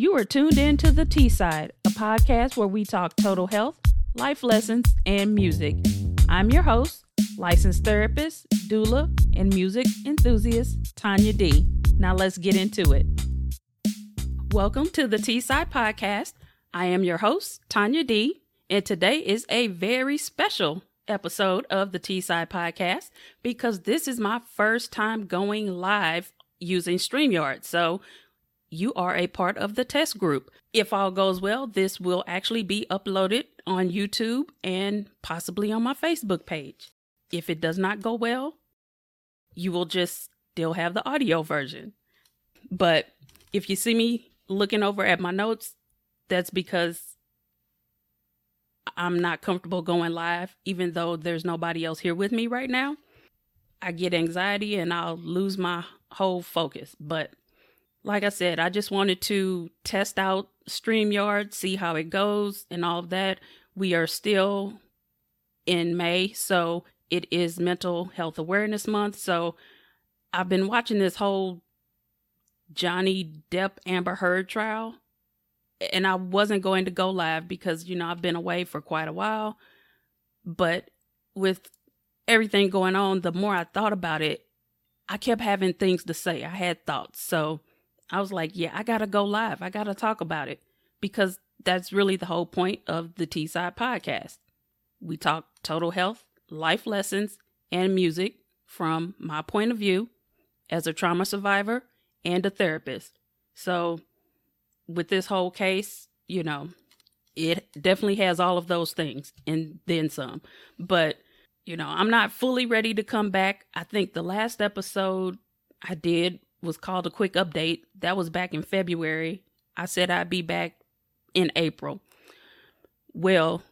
You are tuned in to The T Side, a podcast where we talk total health, life lessons, and music. I'm your host, licensed therapist, doula, and music enthusiast, Tanya D. Now let's get into it. Welcome to the T Side Podcast. I am your host, Tanya D, and today is a very special episode of the T Side Podcast because this is my first time going live using StreamYard. So you are a part of the test group. If all goes well, this will actually be uploaded on YouTube and possibly on my Facebook page. If it does not go well, you will just still have the audio version. But if you see me looking over at my notes, that's because I'm not comfortable going live, even though there's nobody else here with me right now. I get anxiety and I'll lose my whole focus. But like I said, I just wanted to test out StreamYard, see how it goes, and all of that. We are still in May, so it is Mental Health Awareness Month. So I've been watching this whole Johnny Depp Amber Heard trial, and I wasn't going to go live because, you know, I've been away for quite a while. But with everything going on, the more I thought about it, I kept having things to say. I had thoughts. So I was like, yeah, I got to go live. I got to talk about it because that's really the whole point of the T Side podcast. We talk total health, life lessons, and music from my point of view as a trauma survivor and a therapist. So, with this whole case, you know, it definitely has all of those things and then some. But you know, I'm not fully ready to come back. I think the last episode I did was called a quick update. That was back in February. I said I'd be back in April. Well,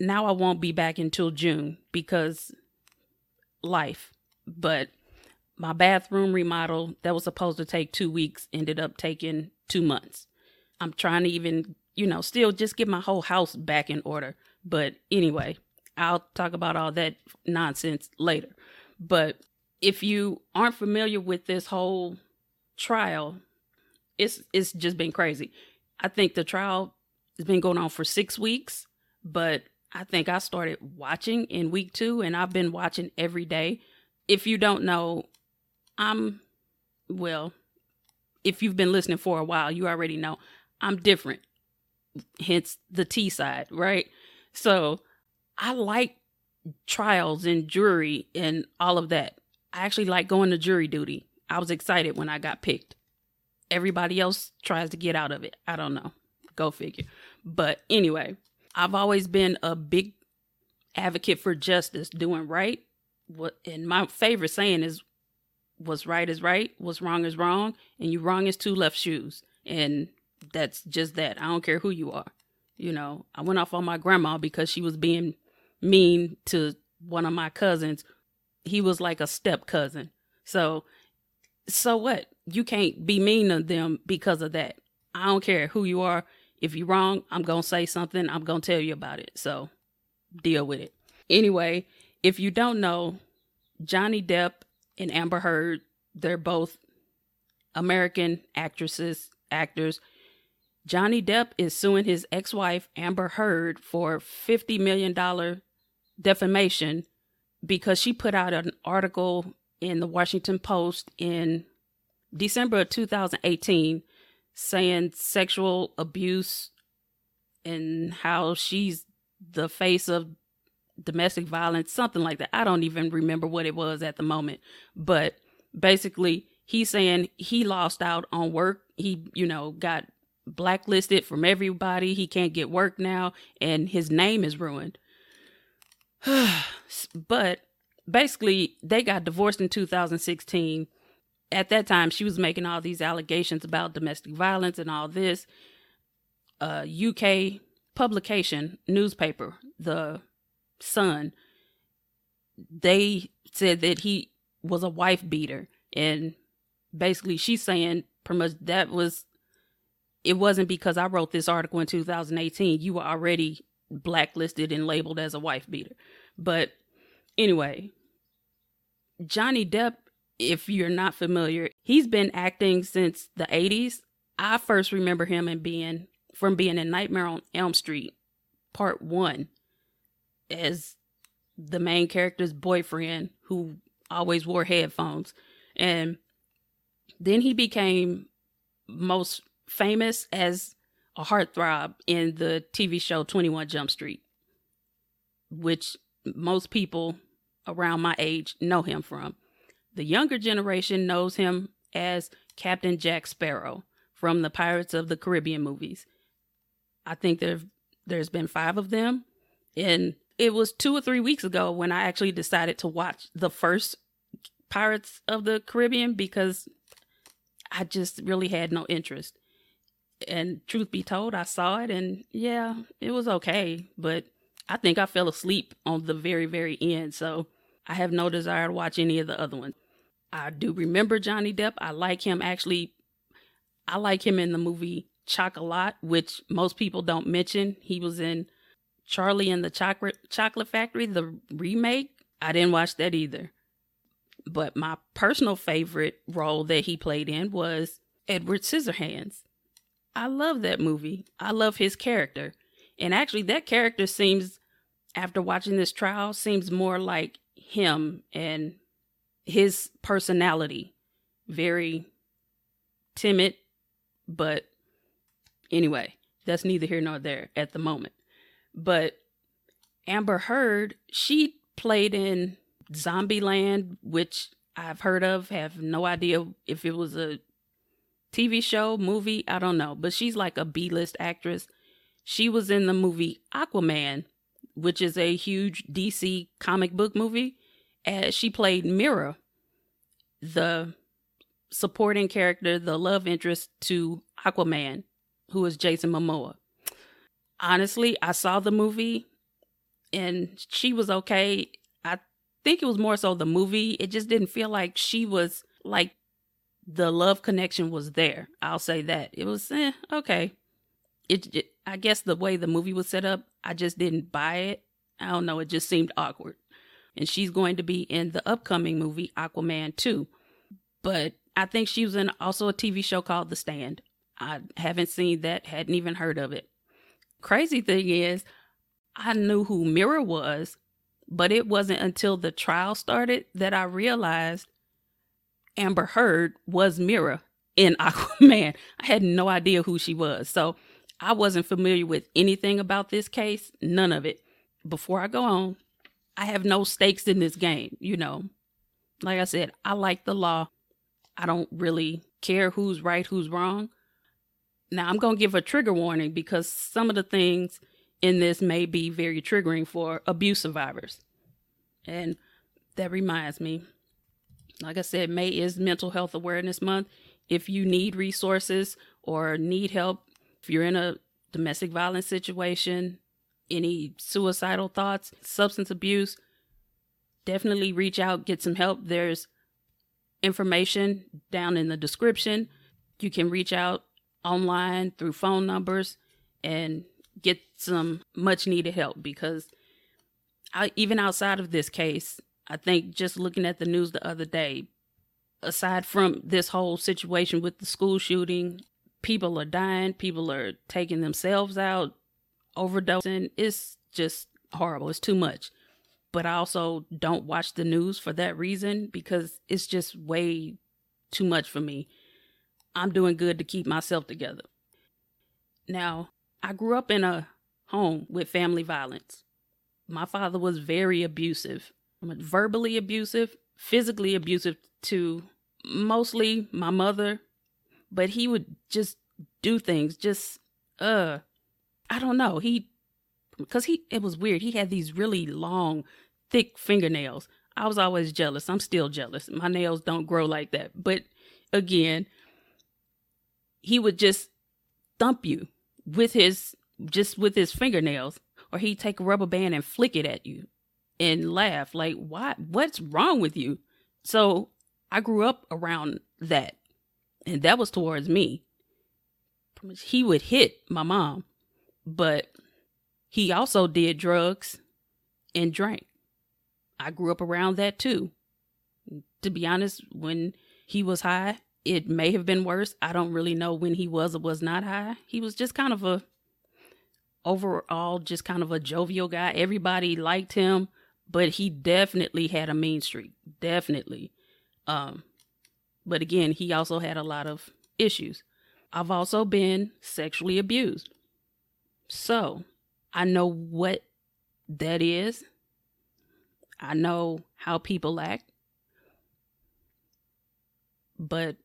now I won't be back until June because life. But my bathroom remodel that was supposed to take two weeks ended up taking two months. I'm trying to even, you know, still just get my whole house back in order. But anyway, I'll talk about all that nonsense later. But if you aren't familiar with this whole trial, it's it's just been crazy. I think the trial has been going on for 6 weeks, but I think I started watching in week 2 and I've been watching every day. If you don't know, I'm well, if you've been listening for a while, you already know I'm different. Hence the T side, right? So I like trials and jury and all of that. I actually like going to jury duty. I was excited when I got picked. Everybody else tries to get out of it. I don't know. Go figure. But anyway, I've always been a big advocate for justice, doing right. What and my favorite saying is what's right is right, what's wrong is wrong, and you wrong is two left shoes. And that's just that. I don't care who you are. You know, I went off on my grandma because she was being mean to one of my cousins. He was like a step cousin. So, so what? You can't be mean to them because of that. I don't care who you are. If you're wrong, I'm going to say something. I'm going to tell you about it. So, deal with it. Anyway, if you don't know, Johnny Depp and Amber Heard, they're both American actresses, actors. Johnny Depp is suing his ex wife, Amber Heard, for $50 million defamation because she put out an article in the Washington Post in December of 2018 saying sexual abuse and how she's the face of domestic violence, something like that. I don't even remember what it was at the moment. But basically, he's saying he lost out on work. He, you know, got blacklisted from everybody. He can't get work now, and his name is ruined. but basically, they got divorced in 2016. At that time, she was making all these allegations about domestic violence and all this. Uh, UK publication, newspaper, The Sun, they said that he was a wife beater. And basically, she's saying pretty much that was, it wasn't because I wrote this article in 2018. You were already blacklisted and labeled as a wife beater. But anyway, Johnny Depp, if you're not familiar, he's been acting since the 80s. I first remember him and being from being in Nightmare on Elm Street, part one, as the main character's boyfriend who always wore headphones. And then he became most famous as a heartthrob in the TV show 21 Jump Street, which most people around my age know him from. The younger generation knows him as Captain Jack Sparrow from the Pirates of the Caribbean movies. I think there there's been 5 of them and it was 2 or 3 weeks ago when I actually decided to watch the first Pirates of the Caribbean because I just really had no interest. And truth be told, I saw it and yeah, it was okay, but I think I fell asleep on the very, very end. So I have no desire to watch any of the other ones. I do remember Johnny Depp. I like him actually. I like him in the movie Chocolat, which most people don't mention. He was in Charlie and the Chocolate Chocolate Factory, the remake. I didn't watch that either. But my personal favorite role that he played in was Edward Scissorhands. I love that movie. I love his character. And actually, that character seems, after watching this trial, seems more like him and his personality. Very timid, but anyway, that's neither here nor there at the moment. But Amber Heard, she played in Zombieland, which I've heard of, have no idea if it was a TV show, movie, I don't know, but she's like a B list actress. She was in the movie Aquaman, which is a huge DC comic book movie, as she played Mera, the supporting character, the love interest to Aquaman, who is Jason Momoa. Honestly, I saw the movie and she was okay. I think it was more so the movie. It just didn't feel like she was like the love connection was there. I'll say that. It was eh, okay. It, it I guess the way the movie was set up, I just didn't buy it. I don't know, it just seemed awkward. And she's going to be in the upcoming movie Aquaman 2. But I think she was in also a TV show called The Stand. I haven't seen that, hadn't even heard of it. Crazy thing is, I knew who Mera was, but it wasn't until the trial started that I realized Amber Heard was Mera in Aquaman. I had no idea who she was. So I wasn't familiar with anything about this case, none of it. Before I go on, I have no stakes in this game, you know. Like I said, I like the law. I don't really care who's right, who's wrong. Now, I'm going to give a trigger warning because some of the things in this may be very triggering for abuse survivors. And that reminds me like I said, May is Mental Health Awareness Month. If you need resources or need help, if you're in a domestic violence situation, any suicidal thoughts, substance abuse, definitely reach out, get some help. There's information down in the description. You can reach out online through phone numbers and get some much needed help because I, even outside of this case, I think just looking at the news the other day, aside from this whole situation with the school shooting, people are dying, people are taking themselves out, overdosing. It's just horrible. It's too much. But I also don't watch the news for that reason because it's just way too much for me. I'm doing good to keep myself together. Now, I grew up in a home with family violence. My father was very abusive verbally abusive, physically abusive to mostly my mother, but he would just do things just uh I don't know. He cuz he it was weird. He had these really long thick fingernails. I was always jealous. I'm still jealous. My nails don't grow like that. But again, he would just thump you with his just with his fingernails or he'd take a rubber band and flick it at you and laugh like what what's wrong with you so i grew up around that and that was towards me he would hit my mom but he also did drugs and drank i grew up around that too to be honest when he was high it may have been worse. I don't really know when he was or was not high. He was just kind of a overall just kind of a jovial guy. Everybody liked him, but he definitely had a mean streak. Definitely. Um but again, he also had a lot of issues. I've also been sexually abused. So, I know what that is. I know how people act. But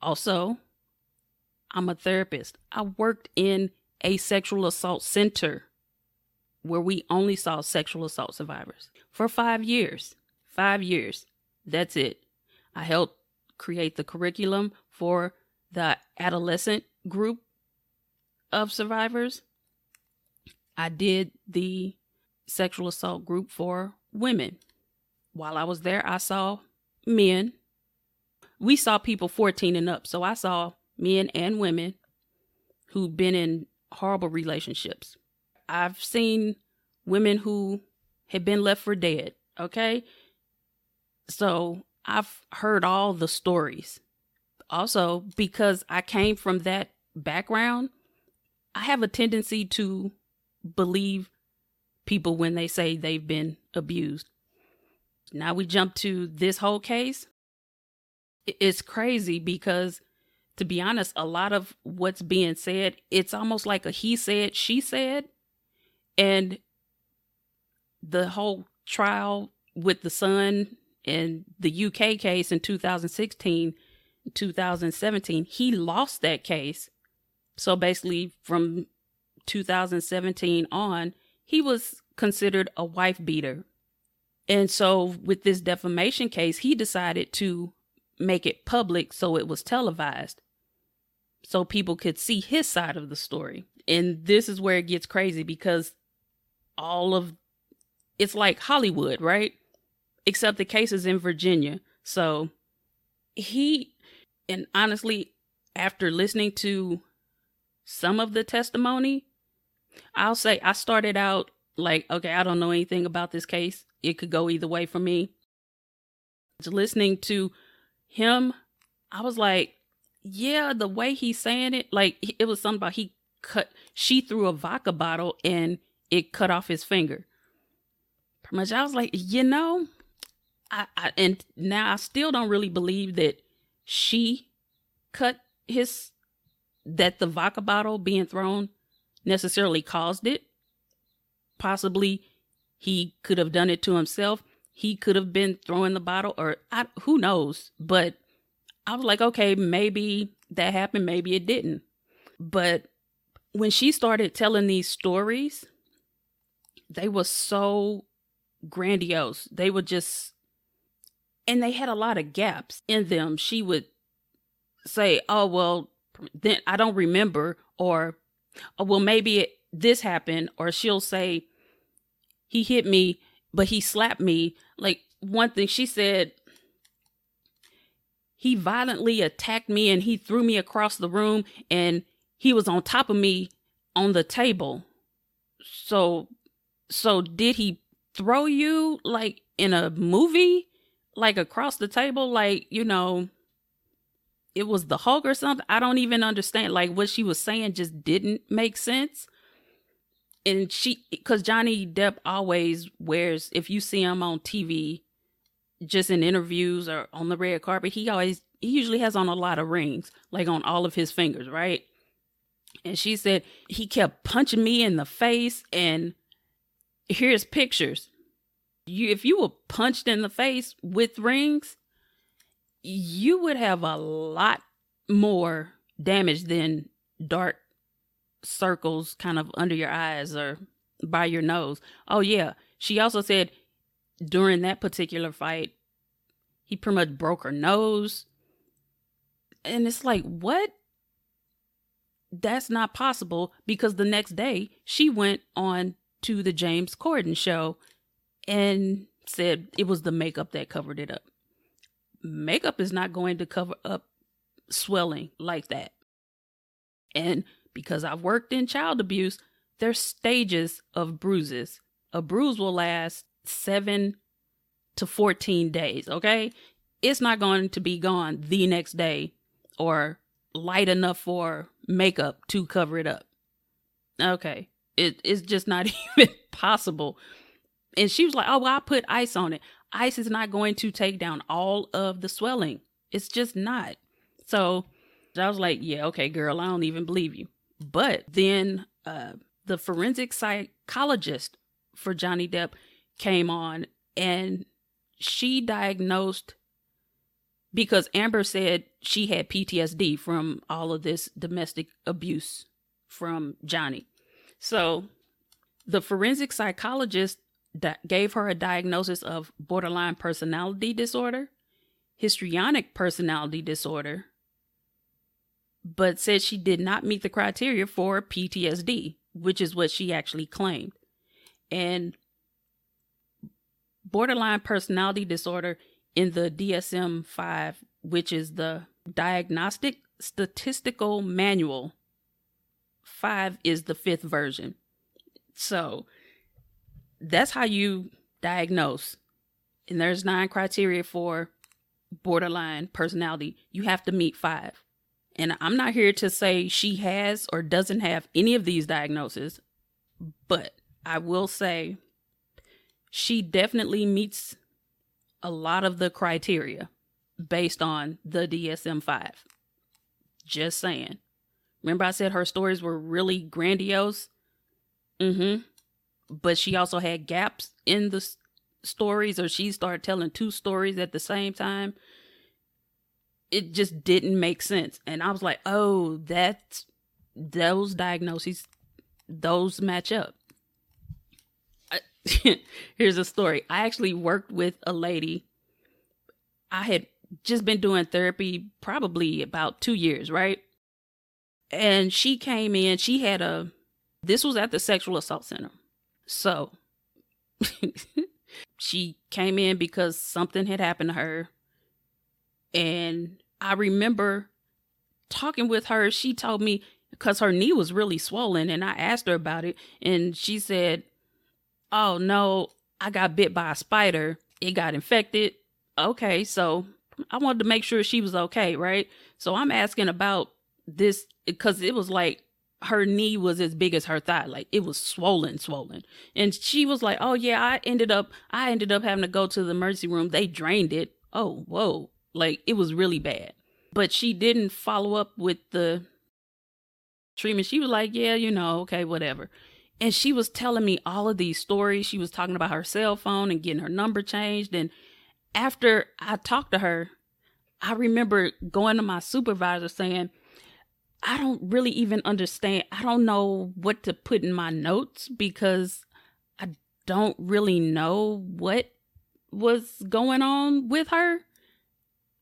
also, I'm a therapist. I worked in a sexual assault center where we only saw sexual assault survivors for five years. Five years. That's it. I helped create the curriculum for the adolescent group of survivors. I did the sexual assault group for women. While I was there, I saw men we saw people 14 and up. So I saw men and women who've been in horrible relationships. I've seen women who had been left for dead. Okay. So I've heard all the stories. Also, because I came from that background, I have a tendency to believe people when they say they've been abused. Now we jump to this whole case it's crazy because to be honest, a lot of what's being said, it's almost like a he said, she said. And the whole trial with the Sun and the UK case in 2016, 2017, he lost that case. So basically, from 2017 on, he was considered a wife beater. And so, with this defamation case, he decided to make it public so it was televised so people could see his side of the story. And this is where it gets crazy because all of it's like Hollywood, right? Except the case is in Virginia. So he, and honestly, after listening to some of the testimony, I'll say I started out like, okay, I don't know anything about this case. It could go either way for me. Just listening to him, I was like, yeah, the way he's saying it, like it was something about he cut, she threw a vodka bottle and it cut off his finger. Pretty much, I was like, you know, I, I and now I still don't really believe that she cut his that the vodka bottle being thrown necessarily caused it. Possibly he could have done it to himself. He could have been throwing the bottle or I, who knows? But i was like okay maybe that happened maybe it didn't. But when she started telling these stories they were so grandiose. They were just and they had a lot of gaps in them she would say oh well then i don't remember or oh, well maybe it, this happened or she'll say he hit me but he slapped me. Like one thing she said, he violently attacked me and he threw me across the room and he was on top of me on the table. So so did he throw you like in a movie like across the table like, you know, it was the Hulk or something? I don't even understand like what she was saying just didn't make sense and she because Johnny Depp always wears if you see him on TV, just in interviews or on the red carpet, he always he usually has on a lot of rings, like on all of his fingers, right? And she said he kept punching me in the face, and here's pictures. You if you were punched in the face with rings, you would have a lot more damage than dark circles kind of under your eyes or by your nose. Oh, yeah. She also said during that particular fight, he pretty much broke her nose. And it's like, what? That's not possible because the next day she went on to the James Corden show and said it was the makeup that covered it up. Makeup is not going to cover up swelling like that. And because I've worked in child abuse, there's stages of bruises. A bruise will last seven to 14 days, okay? It's not going to be gone the next day or light enough for makeup to cover it up. Okay. It, it's just not even possible. And she was like, Oh, well, I put ice on it. Ice is not going to take down all of the swelling. It's just not. So I was like, Yeah, okay, girl, I don't even believe you. But then uh, the forensic psychologist for Johnny Depp came on and she diagnosed because Amber said she had PTSD from all of this domestic abuse from Johnny. So the forensic psychologist gave her a diagnosis of borderline personality disorder, histrionic personality disorder, but said she did not meet the criteria for PTSD, which is what she actually claimed. And borderline personality disorder in the DSM 5, which is the Diagnostic Statistical Manual, 5 is the fifth version. So that's how you diagnose. And there's nine criteria for borderline personality. You have to meet five. And I'm not here to say she has or doesn't have any of these diagnoses, but I will say she definitely meets a lot of the criteria based on the DSM 5. Just saying. Remember, I said her stories were really grandiose? Mm hmm. But she also had gaps in the s- stories, or she started telling two stories at the same time. It just didn't make sense. And I was like, oh, that those diagnoses, those match up. here's a story. I actually worked with a lady. I had just been doing therapy probably about two years, right? And she came in, she had a, this was at the sexual assault center. So she came in because something had happened to her. And I remember talking with her. She told me because her knee was really swollen, and I asked her about it. And she said, oh no, I got bit by a spider. It got infected. Okay, so I wanted to make sure she was okay, right? So I'm asking about this because it was like her knee was as big as her thigh. Like it was swollen swollen. And she was like oh yeah i ended up i ended up having to go to the emergency room. They drained it. Oh whoa. Like it was really bad. But she didn't follow up with the treatment. She was like yeah you know okay whatever. And she was telling me all of these stories. She was talking about her cell phone and getting her number changed. And after I talked to her, I remember going to my supervisor saying, I don't really even understand. I don't know what to put in my notes because I don't really know what was going on with her.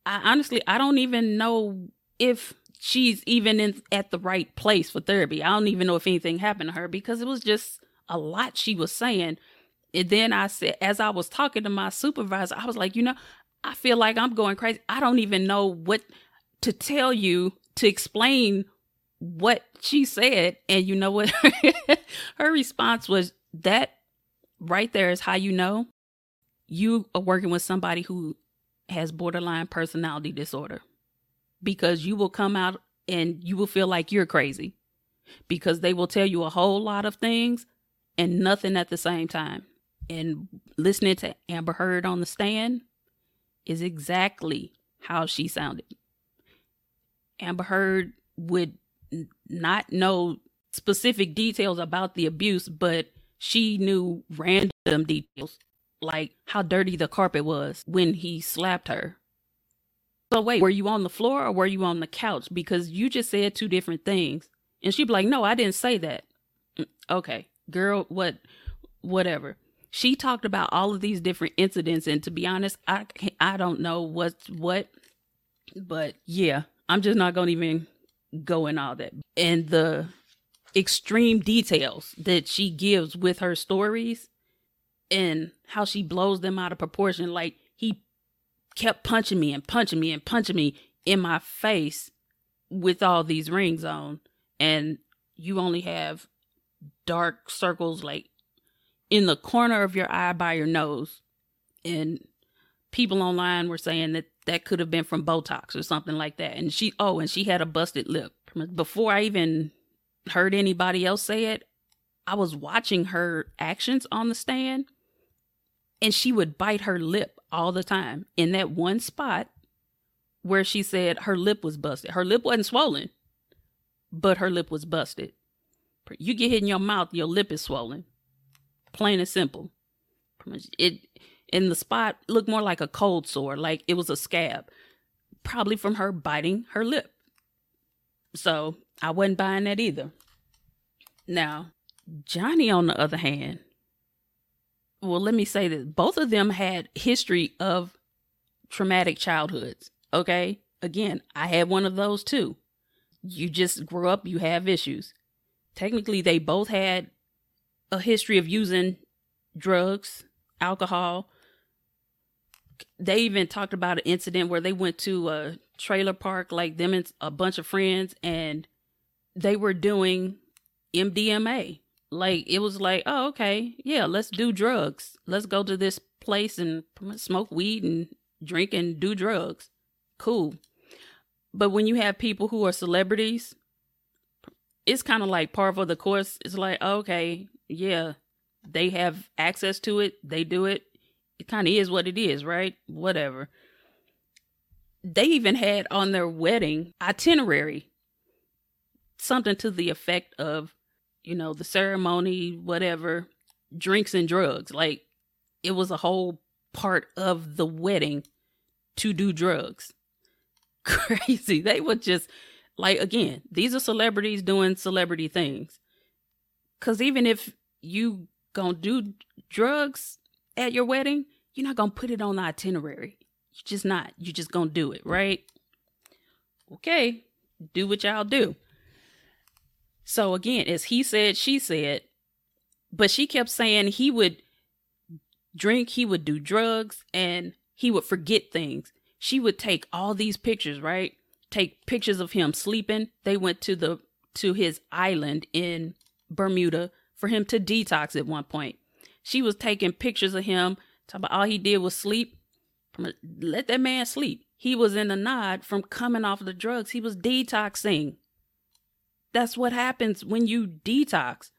I honestly, I don't even know if she's even in at the right place for therapy. I don't even know if anything happened to her because it was just a lot she was saying. And then I said, as I was talking to my supervisor, I was like, you know, I feel like I'm going crazy. I don't even know what to tell you to explain what she said. And you know what? her response was that right there is how you know you are working with somebody who has borderline personality disorder because you will come out and you will feel like you're crazy because they will tell you a whole lot of things and nothing at the same time. And listening to Amber Heard on the stand is exactly how she sounded. Amber Heard would not know specific details about the abuse, but she knew random details, like how dirty the carpet was when he slapped her so wait, were you on the floor or were you on the couch? Because you just said two different things. And she'd be like, no, I didn't say that. Mm, okay, girl, what, whatever. She talked about all of these different incidents. And to be honest, I, I don't know what's what, but yeah, I'm just not going to even go in all that. And the extreme details that she gives with her stories and how she blows them out of proportion. Like he kept punching me and punching me and punching me in my face with all these rings on and you only have dark circles like in the corner of your eye by your nose and people online were saying that that could have been from Botox or something like that. And she, oh, and she had a busted lip. Before I even heard anybody else say it, I was watching her actions on the stand and she would bite her lip all the time in that one spot where she said her lip was busted. Her lip wasn't swollen, but her lip was busted. You get hit in your mouth, your lip is swollen. Plain and simple. It in the spot looked more like a cold sore, like it was a scab, probably from her biting her lip. So I wasn't buying that either. Now, Johnny, on the other hand, well, let me say this both of them had history of traumatic childhoods. Okay. Again, I had one of those too. You just grow up, you have issues. Technically, they both had a history of using drugs, alcohol. They even talked about an incident where they went to a trailer park, like them and a bunch of friends, and they were doing MDMA. Like it was like, oh, okay, yeah, let's do drugs. Let's go to this place and smoke weed and drink and do drugs. Cool. But when you have people who are celebrities, it's kind of like par for the course. It's like, oh, okay, yeah, they have access to it, they do it. It kind of is what it is, right? Whatever. They even had on their wedding itinerary something to the effect of, you know, the ceremony, whatever, drinks and drugs. Like it was a whole part of the wedding to do drugs. Crazy. They would just like again, these are celebrities doing celebrity things. Cause even if you gonna do drugs at your wedding, you're not gonna put it on the itinerary. You're just not. You're just gonna do it, right? Okay, do what y'all do. So again, as he said, she said, but she kept saying he would drink, he would do drugs, and he would forget things. She would take all these pictures, right? Take pictures of him sleeping. They went to the to his island in Bermuda for him to detox at one point. She was taking pictures of him, talking about all he did was sleep. Let that man sleep. He was in the nod from coming off the drugs. He was detoxing. That's what happens when you detox.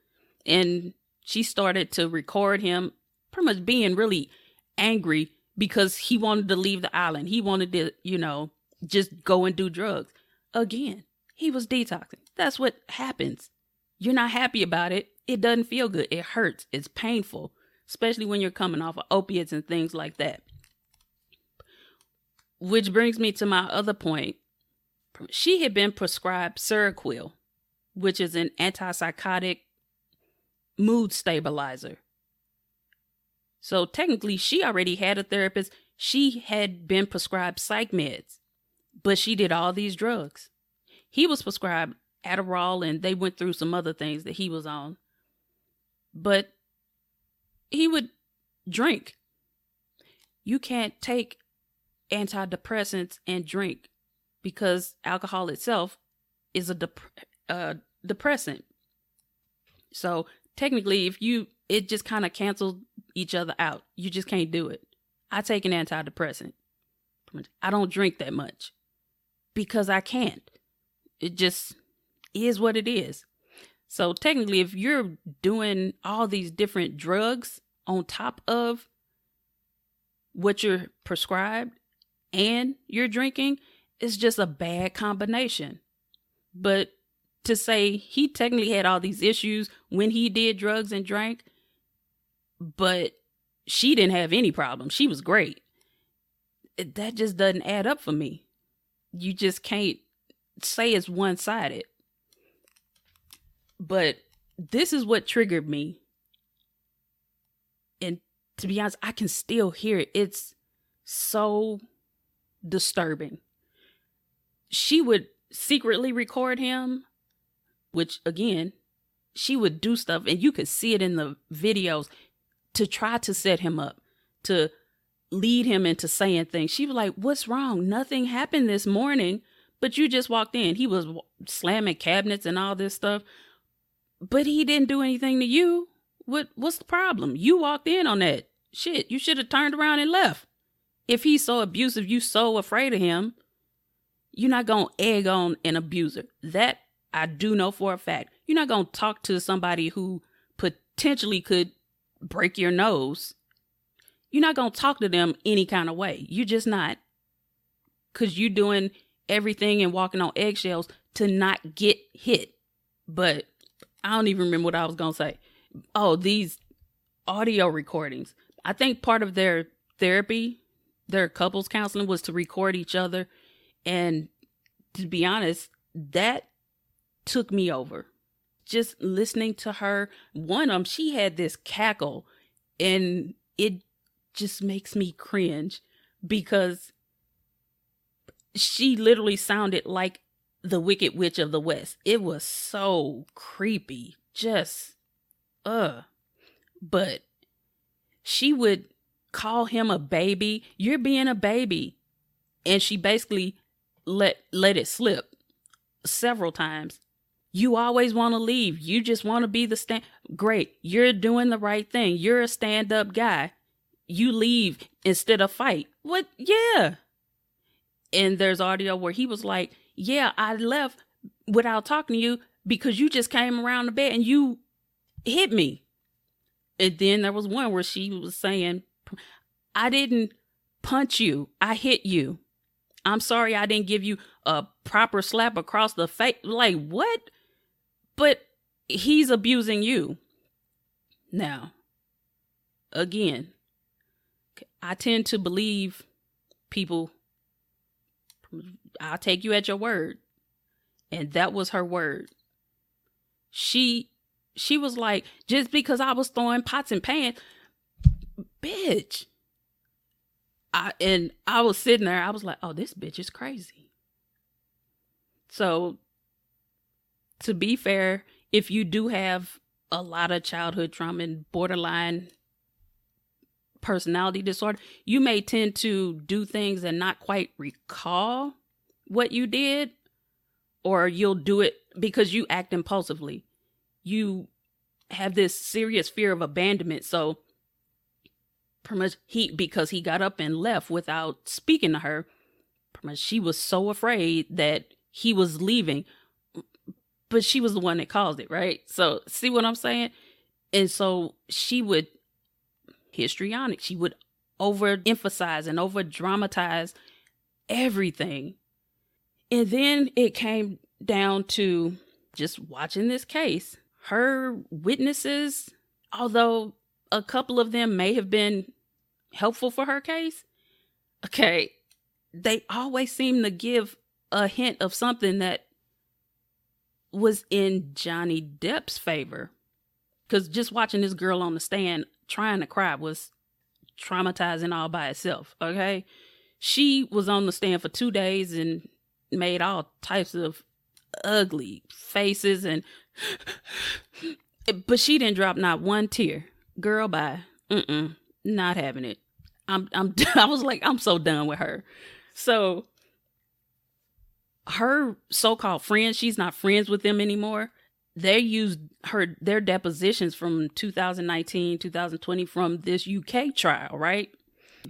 And she started to record him pretty much being really angry because he wanted to leave the island. He wanted to, you know, just go and do drugs. Again, he was detoxing. That's what happens. You're not happy about it. It doesn't feel good. It hurts. It's painful, especially when you're coming off of opiates and things like that. Which brings me to my other point. She had been prescribed Seroquel, which is an antipsychotic mood stabilizer. So technically, she already had a therapist. She had been prescribed psych meds, but she did all these drugs. He was prescribed Adderall, and they went through some other things that he was on. But he would drink. You can't take antidepressants and drink because alcohol itself is a dep- uh, depressant. So technically, if you, it just kind of cancels each other out. You just can't do it. I take an antidepressant. I don't drink that much because I can't. It just is what it is. So technically, if you're doing all these different drugs on top of what you're prescribed and you're drinking, it's just a bad combination. But to say he technically had all these issues when he did drugs and drank, but she didn't have any problems. She was great. That just doesn't add up for me. You just can't say it's one sided. But this is what triggered me. And to be honest, I can still hear it. It's so disturbing. She would secretly record him, which again, she would do stuff, and you could see it in the videos to try to set him up, to lead him into saying things. She was like, What's wrong? Nothing happened this morning, but you just walked in. He was slamming cabinets and all this stuff, but he didn't do anything to you. What What's the problem? You walked in on that shit. You should have turned around and left. If he's so abusive, you so afraid of him, you're not to egg on an abuser. That I do know for a fact. You're not to talk to somebody who potentially could break your nose. You're not to talk to them any kind of way. You're just not. Because you're doing everything and walking on eggshells to not get hit. But I don't even remember what I was going to say. Oh, these audio recordings. I think part of their therapy, their couples counseling was to record each other. And to be honest, that took me over. Just listening to her, one of them, she had this cackle, and it just makes me cringe because she literally sounded like the Wicked Witch of the West. It was so creepy. Just, uh. But she would call him a baby. You're being a baby. And she basically let let it slip several times. You always want to leave. You just want to be the stand. Great. You're doing the right thing. You're a stand up guy. You leave instead of fight. What? Yeah. And there's audio where he was like, Yeah, I left without talking to you because you just came around the bed and you hit me. And then there was one where she was saying, I didn't punch you, I hit you. I'm sorry I didn't give you a proper slap across the face. Like, what? But he's abusing you. Now, again, I tend to believe people. I'll take you at your word. And that was her word. She she was like, just because I was throwing pots and pans, bitch. I and I was sitting there, I was like, oh, this bitch is crazy. So to be fair, if you do have a lot of childhood trauma and borderline personality disorder, you may tend to do things and not quite recall what you did, or you'll do it because you act impulsively. You have this serious fear of abandonment. So, pretty much, he because he got up and left without speaking to her, pretty much she was so afraid that he was leaving but she was the one that caused it, right? So see what I'm saying? And so she would histrionic. She would overemphasize and over dramatize everything. And then it came down to just watching this case. Her witnesses, although a couple of them may have been helpful for her case, okay, they always seem to give a hint of something that was in Johnny Depp's favor. Because just watching this girl on the stand trying to cry was traumatizing all by itself. Okay. She was on the stand for two days and made all types of ugly faces and but she didn't drop not one tear. Girl bye. Mm-mm. Not having it. I'm I'm I was like, I'm so done with her. So her so-called friends, she's not friends with them anymore. They used her their depositions from 2019, 2020 from this UK trial, right?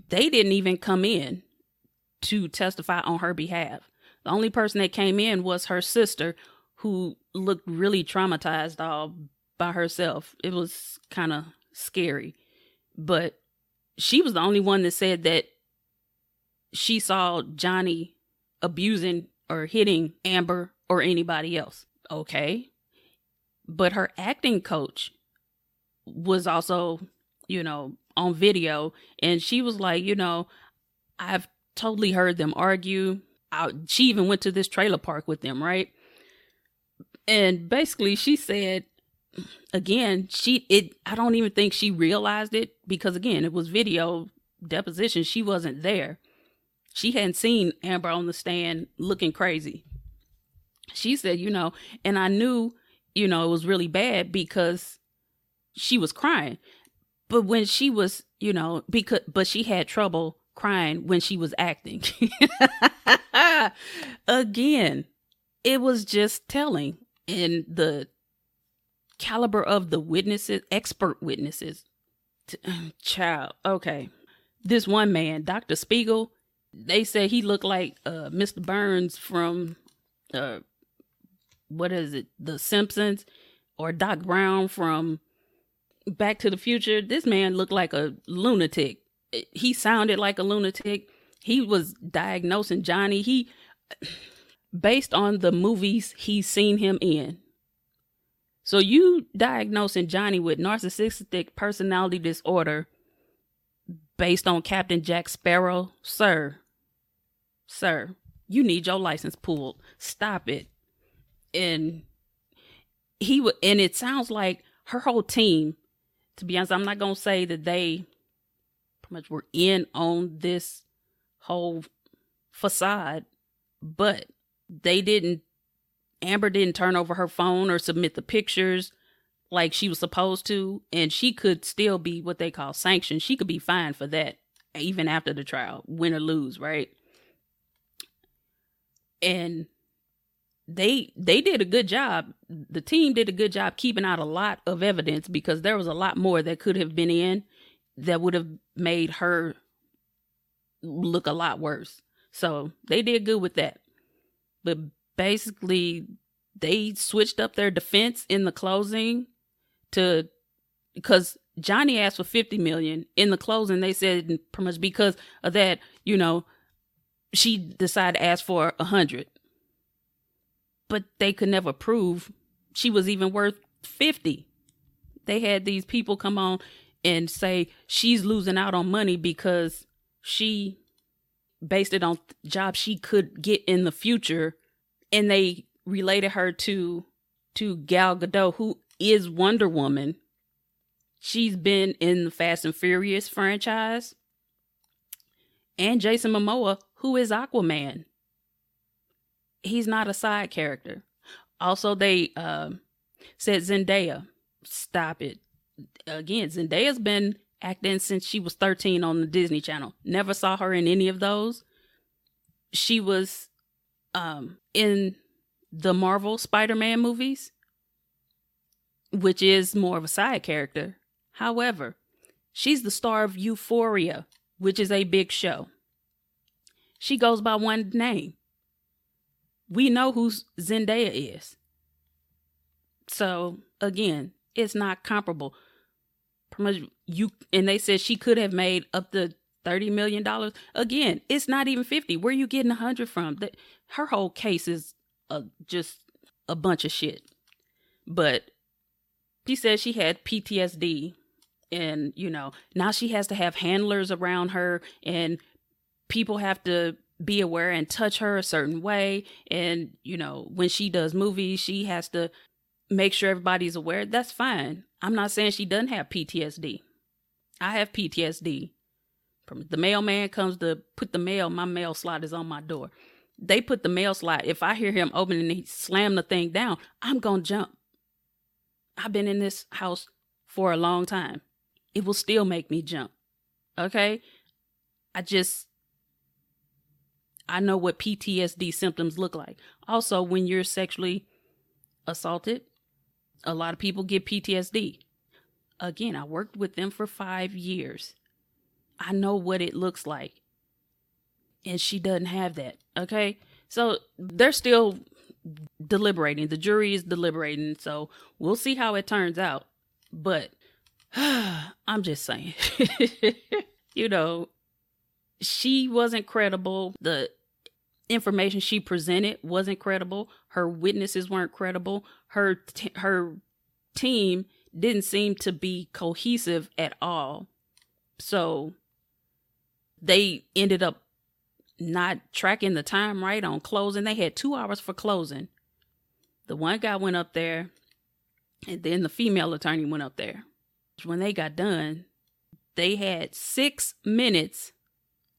They didn't even come in to testify on her behalf. The only person that came in was her sister who looked really traumatized all by herself. It was kind of scary. But she was the only one that said that she saw Johnny abusing or hitting Amber or anybody else. Okay. But her acting coach was also, you know, on video and she was like, you know, I've totally heard them argue. She even went to this trailer park with them, right? And basically she said again, she it I don't even think she realized it because again, it was video deposition. She wasn't there. She hadn't seen Amber on the stand looking crazy. She said, you know, and I knew, you know, it was really bad because she was crying. But when she was, you know, because but she had trouble crying when she was acting. Again, it was just telling and the caliber of the witnesses, expert witnesses. Child, okay this one man, Dr. Spiegel, they said he looked like uh, Mr. Burns from uh, what is it, The Simpsons, or Doc Brown from Back to the Future. This man looked like a lunatic. He sounded like a lunatic. He was diagnosing Johnny. He, based on the movies he's seen him in. So you diagnosing Johnny with narcissistic personality disorder based on Captain Jack Sparrow, sir, sir, you need your license pulled. Stop it. And he would, and it sounds like her whole team. To be honest, I'm not gonna say that they pretty much were in on this whole facade, but they didn't. Amber didn't turn over her phone or submit the pictures like she was supposed to, and she could still be what they call sanctioned. She could be fined for that even after the trial, win or lose, right? And they they did a good job. The team did a good job keeping out a lot of evidence because there was a lot more that could have been in that would have made her look a lot worse. So they did good with that. But basically they switched up their defense in the closing to because Johnny asked for 50 million in the closing they said pretty much because of that you know she decided to ask for a hundred but they could never prove she was even worth 50 they had these people come on and say she's losing out on money because she based it on jobs she could get in the future and they related her to to Gal Gadot who is Wonder Woman. She's been in the Fast and Furious franchise. And Jason Momoa, who is Aquaman. He's not a side character. Also, they uh, said Zendaya. Stop it. Again, Zendaya's been acting since she was 13 on the Disney Channel. Never saw her in any of those. She was um, in the Marvel Spider Man movies which is more of a side character. However, she's the star of Euphoria, which is a big show. She goes by one name. We know who Zendaya is. So again, it's not comparable. Much you and they said she could have made up to thirty million dollars. Again, it's not even fifty. Where are you getting a hundred from? that Her whole case is a, just a bunch of shit. But she said she had PTSD and you know now she has to have handlers around her and people have to be aware and touch her a certain way and you know when she does movies she has to make sure everybody's aware that's fine i'm not saying she doesn't have ptsd i have ptsd the mailman comes to put the mail my mail slot is on my door they put the mail slot if i hear him open and he slam the thing down i'm gonna jump I've been in this house for a long time. It will still make me jump. Okay? I just I know what PTSD symptoms look like. Also, when you're sexually assaulted, a lot of people get PTSD. Again, I worked with them for 5 years. I know what it looks like. And she doesn't have that. Okay? So, they're still deliberating. The jury is deliberating, so we'll see how it turns out. But I'm just saying, you know, she wasn't credible. The information she presented wasn't credible. Her witnesses weren't credible. Her t- her team didn't seem to be cohesive at all. So they ended up not tracking the time right on closing. They had two hours for closing. The one guy went up there, and then the female attorney went up there. When they got done, they had six minutes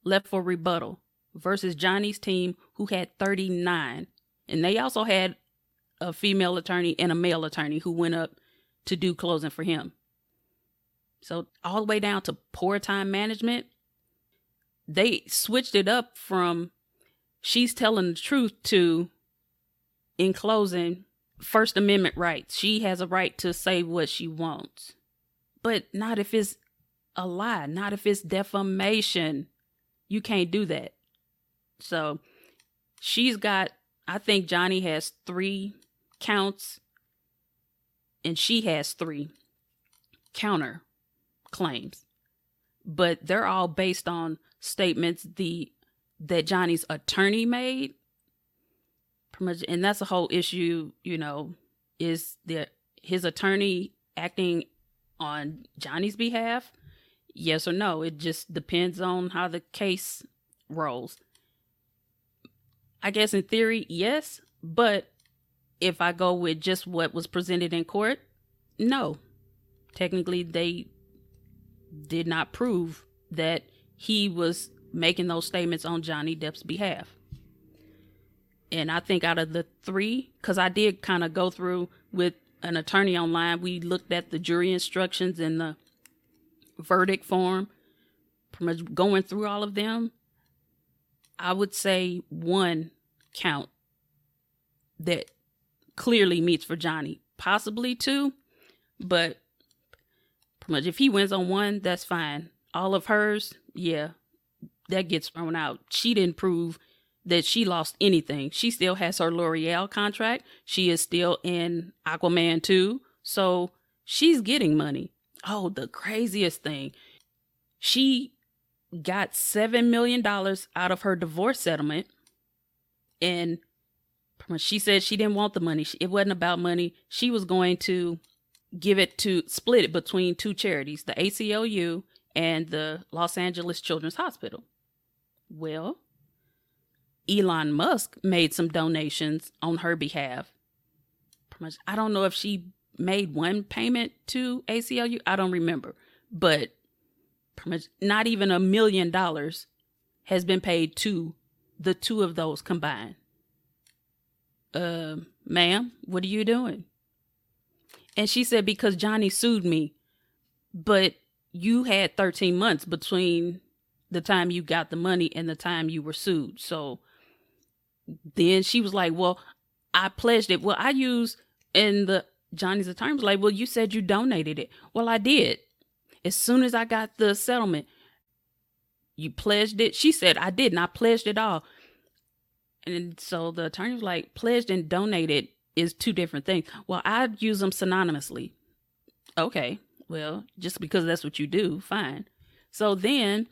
left for rebuttal versus Johnny's team, who had 39. And they also had a female attorney and a male attorney who went up to do closing for him. So, all the way down to poor time management they switched it up from she's telling the truth to in closing first amendment rights she has a right to say what she wants but not if it's a lie, not if it's defamation. You can't do that. So she's got, I think Johnny has three counts and she has three counter claims. But they're all based on statements the that Johnny's attorney made. And that's a whole issue, you know, is that his attorney acting on Johnny's behalf? Yes or no? It just depends on how the case rolls. I guess in theory, yes, but if I go with just what was presented in court, no. Technically, they did not prove that he was making those statements on Johnny Depp's behalf. And I think out of the three, because I did kind of go through with an attorney online, we looked at the jury instructions and the verdict form, pretty much going through all of them. I would say one count that clearly meets for Johnny, possibly two, but pretty much if he wins on one, that's fine. All of hers, yeah, that gets thrown out. She didn't prove that she lost anything. She still has her L'Oreal contract. She is still in Aquaman 2. So she's getting money. Oh, the craziest thing. She got $7 million out of her divorce settlement. And she said she didn't want the money. It wasn't about money. She was going to give it to split it between two charities, the ACLU and the Los Angeles Children's Hospital. Well, Elon Musk made some donations on her behalf. I don't know if she made one payment to ACLU. I don't remember, but not even a million dollars has been paid to the two of those combined. Uh, ma'am, what are you doing? And she said, because Johnny sued me, but you had 13 months between the time you got the money and the time you were sued. So then she was like, well, I pledged it. Well, I use in the Johnny's attorney was like, well, you said you donated it. Well, I did. As soon as I got the settlement, you pledged it. She said, I didn't. I pledged it all. And so the attorney was like, pledged and donated is two different things. Well, I use them synonymously. Okay. Well, just because that's what you do, fine. So then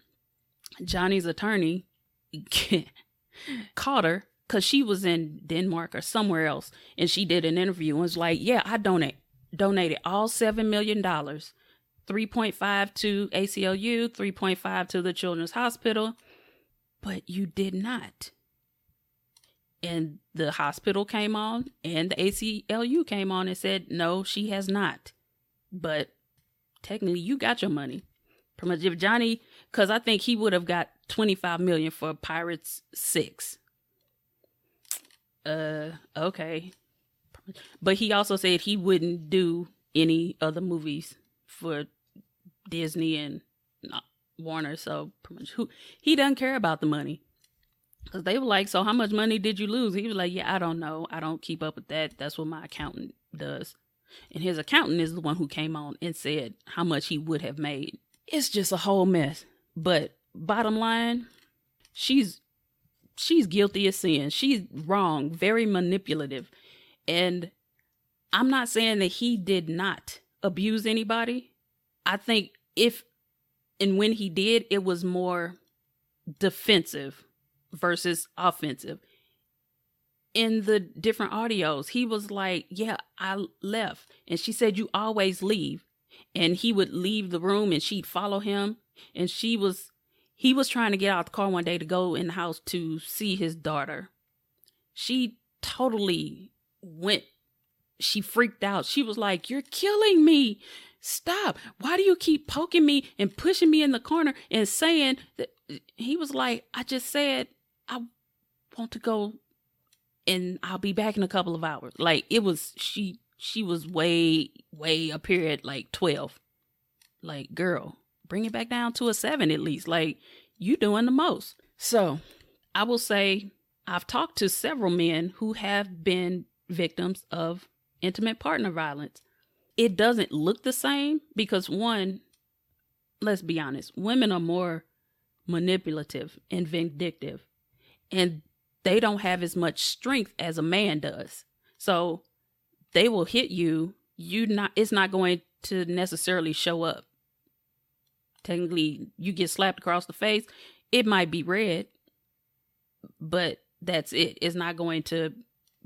Johnny's attorney caught her because she was in Denmark or somewhere else, and she did an interview and was like, "Yeah, I donate donated all seven million dollars, three point five to ACLU, three point five to the Children's Hospital, but you did not." And the hospital came on, and the ACLU came on and said, "No, she has not." But technically, you got your money. Pretty much, if Johnny, because I think he would have got twenty five million for Pirates Six uh okay but he also said he wouldn't do any other movies for disney and uh, warner so who he doesn't care about the money. Because they were like so how much money did you lose? He was like yeah i don't know. I don't keep up with that. That's what my accountant does. And his accountant is the one who came on and said how much he would have made. It's just a whole mess. But bottom line she's she's guilty of sin. She's wrong, very manipulative. And I'm not saying that he did not abuse anybody. I think if and when he did, it was more defensive versus offensive. In the different audios, he was like, Yeah, I left. And she said, You always leave. And he would leave the room and she'd follow him. And she was he was trying to get out the car one day to go in the house to see his daughter. She totally went, she freaked out. She was like, You're killing me. Stop. Why do you keep poking me and pushing me in the corner and saying that? He was like, I just said, I want to go and I'll be back in a couple of hours. Like it was, she, she was way, way up here at like 12. Like, girl, bring it back down to a seven at least. Like you doing the most. So I will say I've talked to several men who have been victims of intimate partner violence. It doesn't look the same because one, let's be honest, women are more manipulative and vindictive, and they don't have as much strength as a man does. So they will hit you. You not it's not going to necessarily show up. Technically, you get slapped across the face, it might be red, but that's it. It's not going to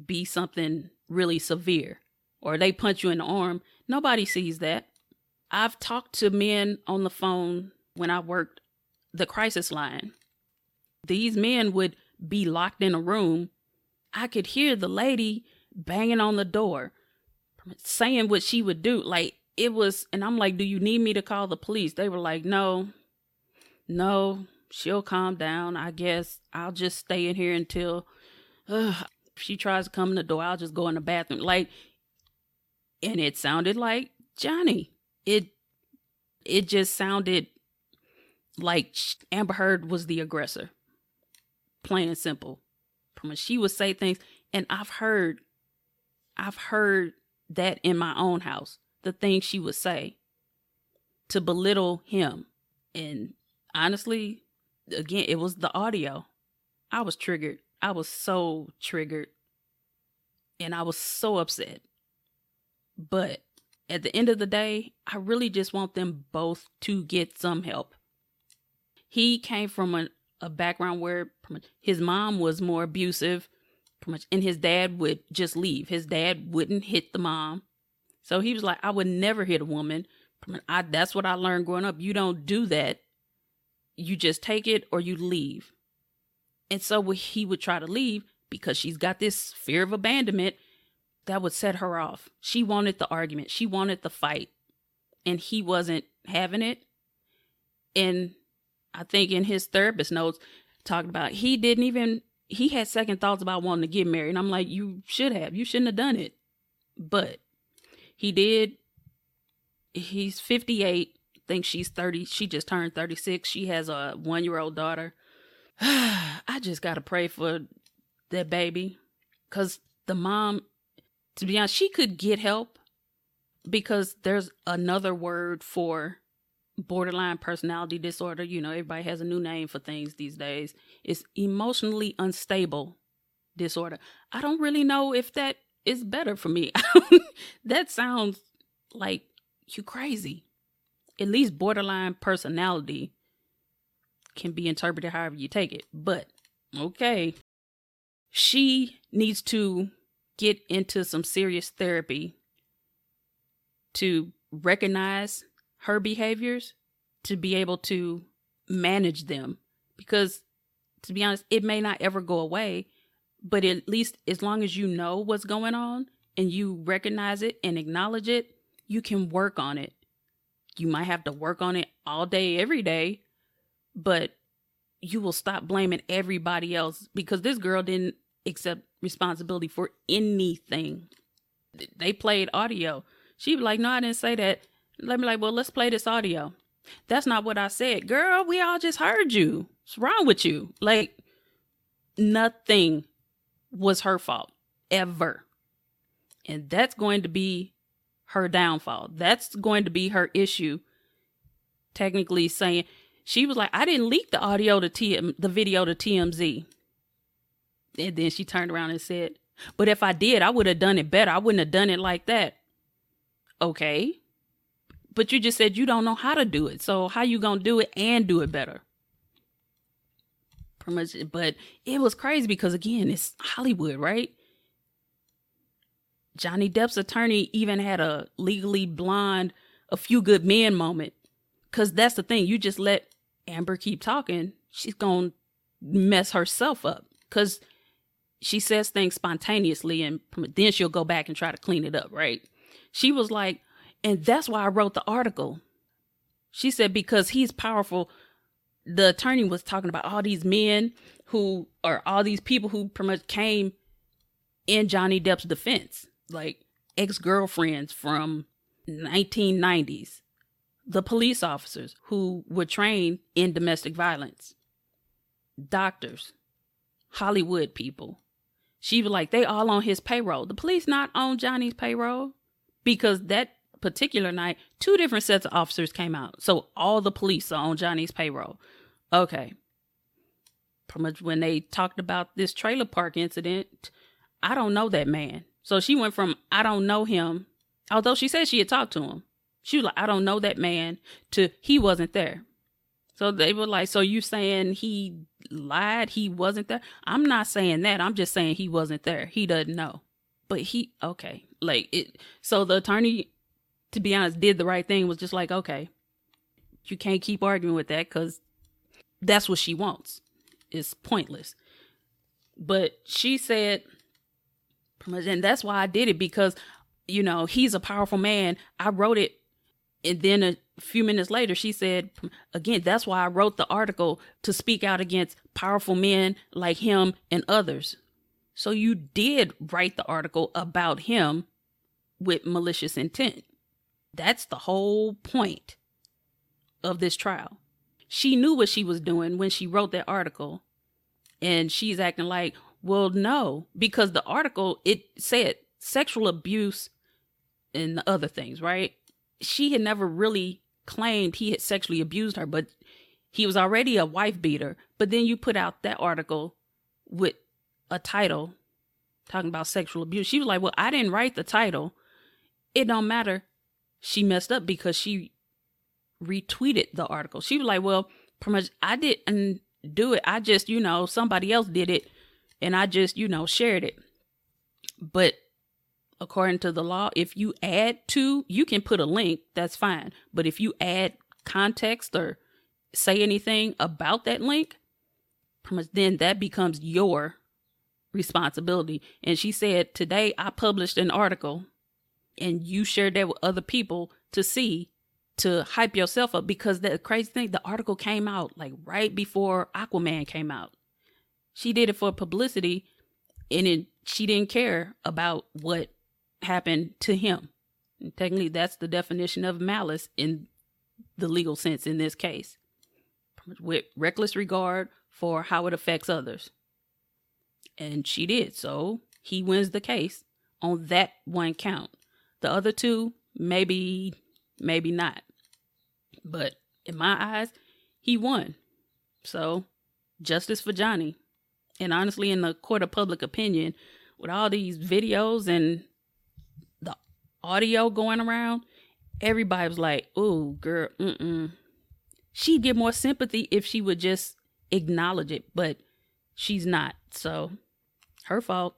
be something really severe. Or they punch you in the arm. Nobody sees that. I've talked to men on the phone when I worked the crisis line. These men would be locked in a room. I could hear the lady banging on the door, saying what she would do. Like it was, and I'm like, Do you need me to call the police? They were like, No, no, she'll calm down. I guess I'll just stay in here until uh, she tries to come in the door. I'll just go in the bathroom. Like, and it sounded like Johnny. It it just sounded like Amber Heard was the aggressor. Plain and simple. From she would say things, and I've heard, I've heard that in my own house. The things she would say to belittle him, and honestly, again, it was the audio. I was triggered. I was so triggered, and I was so upset. But at the end of the day, I really just want them both to get some help. He came from a, a background where his mom was more abusive, and his dad would just leave. His dad wouldn't hit the mom. So he was like, I would never hit a woman. I, that's what I learned growing up. You don't do that. You just take it or you leave. And so he would try to leave because she's got this fear of abandonment that would set her off. She wanted the argument, she wanted the fight, and he wasn't having it. And I think in his therapist notes, talked about he didn't even he had second thoughts about wanting to get married. And I'm like, you should have. You shouldn't have done it. But he did. He's 58. I think she's 30. She just turned 36. She has a one year old daughter. I just got to pray for that baby. Because the mom to be honest, she could get help because there's another word for borderline personality disorder. You know, everybody has a new name for things these days. It's emotionally unstable disorder. I don't really know if that is better for me. that sounds like you crazy. At least borderline personality can be interpreted however you take it. But okay. She needs to get into some serious therapy to recognize her behaviors, to be able to manage them. Because to be honest, it may not ever go away, but at least as long as you know what's going on and you recognize it and acknowledge it, you can work on it. You might have to work on it all day, every day, but you will stop blaming everybody else because this girl didn't accept responsibility for anything. They played audio. She'd be like, No, I didn't say that. Let me like, well, let's play this audio. That's not what I said. Girl, we all just heard you. What's wrong with you? Like, nothing was her fault ever. And that's going to be her downfall. That's going to be her issue. Technically saying she was like, I didn't leak the audio to TM the video to TMZ. And then she turned around and said, But if I did, I would have done it better. I wouldn't have done it like that. Okay. But you just said you don't know how to do it. So how you gonna do it and do it better? Pretty much but it was crazy because again, it's Hollywood, right? Johnny Depp's attorney even had a legally blonde, a few good men moment. Cause that's the thing. You just let Amber keep talking. She's gonna mess herself up. Cause she says things spontaneously and then she'll go back and try to clean it up, right? She was like, and that's why I wrote the article. She said, because he's powerful. The attorney was talking about all these men who are all these people who pretty much came in Johnny Depp's defense, like ex girlfriends from 1990s, the police officers who were trained in domestic violence, doctors, Hollywood people, she was like, they all on his payroll. The police not on Johnny's payroll because that particular night, two different sets of officers came out. So all the police are on Johnny's payroll. Okay. Pretty much when they talked about this trailer park incident, I don't know that man. So she went from I don't know him, although she said she had talked to him. She was like, I don't know that man to he wasn't there. So they were like, So you saying he lied? He wasn't there? I'm not saying that. I'm just saying he wasn't there. He doesn't know. But he okay. Like it so the attorney, to be honest, did the right thing, was just like, okay, you can't keep arguing with that because that's what she wants. It's pointless. But she said and that's why I did it because, you know, he's a powerful man. I wrote it. And then a few minutes later, she said, again, that's why I wrote the article to speak out against powerful men like him and others. So you did write the article about him with malicious intent. That's the whole point of this trial. She knew what she was doing when she wrote that article. And she's acting like, well, no, because the article it said sexual abuse and the other things, right? She had never really claimed he had sexually abused her, but he was already a wife beater. But then you put out that article with a title talking about sexual abuse. She was like, "Well, I didn't write the title. It don't matter." She messed up because she retweeted the article. She was like, "Well, pretty much I didn't do it. I just, you know, somebody else did it and I just, you know, shared it. But according to the law, if you add to, you can put a link, that's fine. But if you add context or say anything about that link, then that becomes your responsibility. And she said, Today I published an article and you shared that with other people to see to hype yourself up because the crazy thing, the article came out like right before Aquaman came out. She did it for publicity and it, she didn't care about what happened to him. And technically, that's the definition of malice in the legal sense in this case, with reckless regard for how it affects others. And she did. So he wins the case on that one count. The other two, maybe, maybe not. But in my eyes, he won. So justice for Johnny. And honestly, in the court of public opinion, with all these videos and audio going around, everybody was like, "Oh, girl, mm-mm." She'd get more sympathy if she would just acknowledge it, but she's not. So, her fault.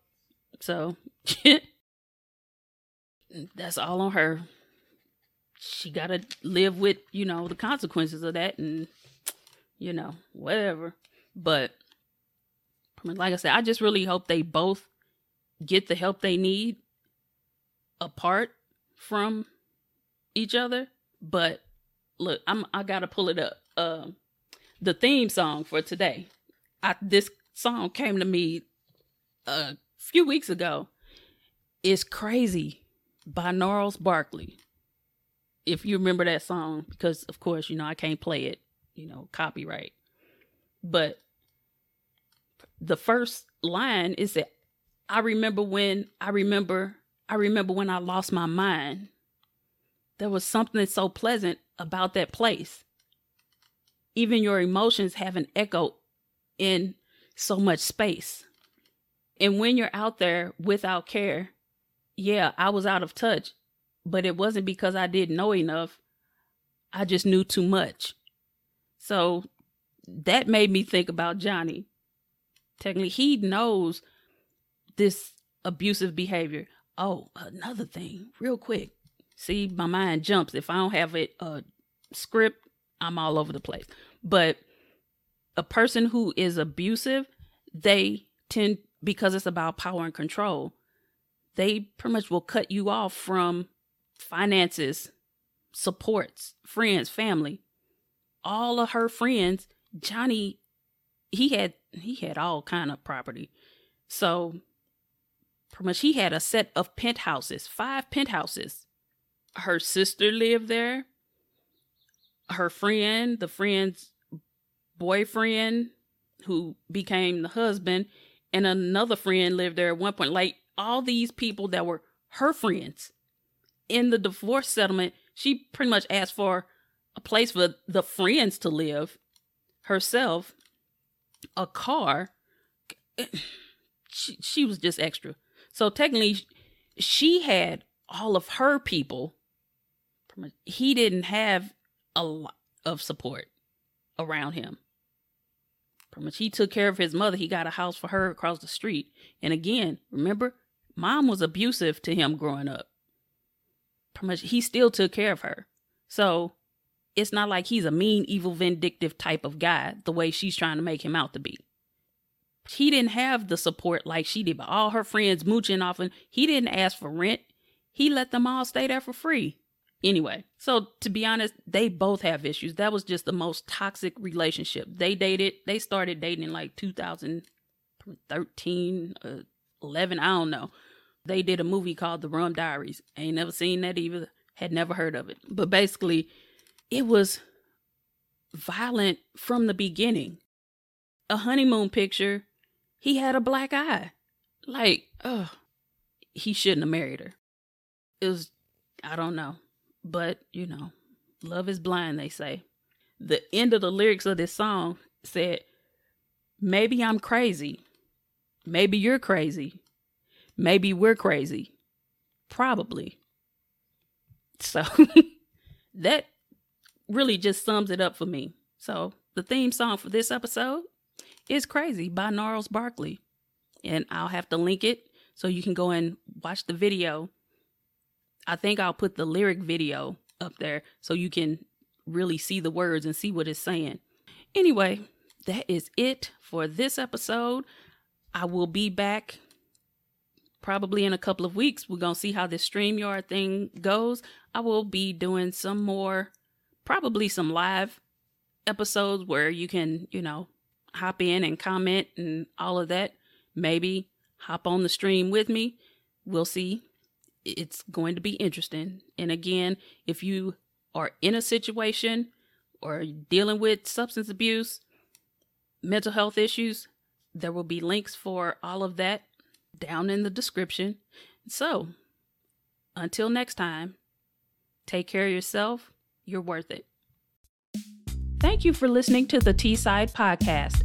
So, that's all on her. She got to live with, you know, the consequences of that and, you know, whatever. But like I said, I just really hope they both get the help they need apart from each other. But look, I'm I gotta pull it up. Uh, the theme song for today. I this song came to me a few weeks ago. It's crazy by Gnarls Barkley. If you remember that song, because of course, you know, I can't play it, you know, copyright. But the first line is that I remember when I remember I remember when I lost my mind. There was something so pleasant about that place. Even your emotions have an echo in so much space. And when you're out there without care, yeah, I was out of touch, but it wasn't because I didn't know enough. I just knew too much. So that made me think about Johnny technically he knows this abusive behavior. Oh, another thing, real quick. See, my mind jumps. If I don't have it a uh, script, I'm all over the place. But a person who is abusive, they tend because it's about power and control, they pretty much will cut you off from finances, supports, friends, family. All of her friends, Johnny, he had he had all kind of property. So pretty much he had a set of penthouses, five penthouses. Her sister lived there. Her friend, the friend's boyfriend who became the husband, and another friend lived there at one point. Like all these people that were her friends in the divorce settlement, she pretty much asked for a place for the friends to live, herself, a car. She, she was just extra. So technically, she had all of her people. He didn't have a lot of support around him. Pretty much he took care of his mother. He got a house for her across the street. And again, remember, mom was abusive to him growing up. Pretty much he still took care of her. So it's not like he's a mean, evil, vindictive type of guy the way she's trying to make him out to be. He didn't have the support like she did, but all her friends mooching off and he didn't ask for rent. He let them all stay there for free. Anyway, so to be honest, they both have issues. That was just the most toxic relationship. They dated, they started dating in like 2013, uh, 11, I don't know. They did a movie called The Rum Diaries. I ain't never seen that either, had never heard of it. But basically, it was violent from the beginning. A honeymoon picture, he had a black eye. Like, oh, he shouldn't have married her. It was, I don't know. But, you know, love is blind, they say. The end of the lyrics of this song said, Maybe I'm crazy. Maybe you're crazy. Maybe we're crazy. Probably. So that really just sums it up for me. So the theme song for this episode is Crazy by Gnarls Barkley. And I'll have to link it so you can go and watch the video I think I'll put the lyric video up there so you can really see the words and see what it's saying. Anyway, that is it for this episode. I will be back probably in a couple of weeks. We're going to see how this StreamYard thing goes. I will be doing some more, probably some live episodes where you can, you know, hop in and comment and all of that. Maybe hop on the stream with me. We'll see it's going to be interesting. And again, if you are in a situation or dealing with substance abuse, mental health issues, there will be links for all of that down in the description. So, until next time, take care of yourself. You're worth it. Thank you for listening to the T Side Podcast.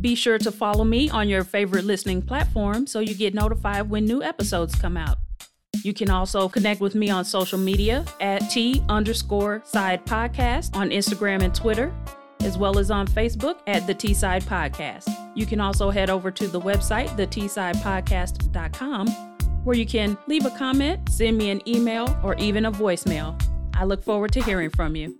Be sure to follow me on your favorite listening platform so you get notified when new episodes come out. You can also connect with me on social media at T underscore side podcast on Instagram and Twitter, as well as on Facebook at the T Side Podcast. You can also head over to the website, the Podcast.com, where you can leave a comment, send me an email, or even a voicemail. I look forward to hearing from you.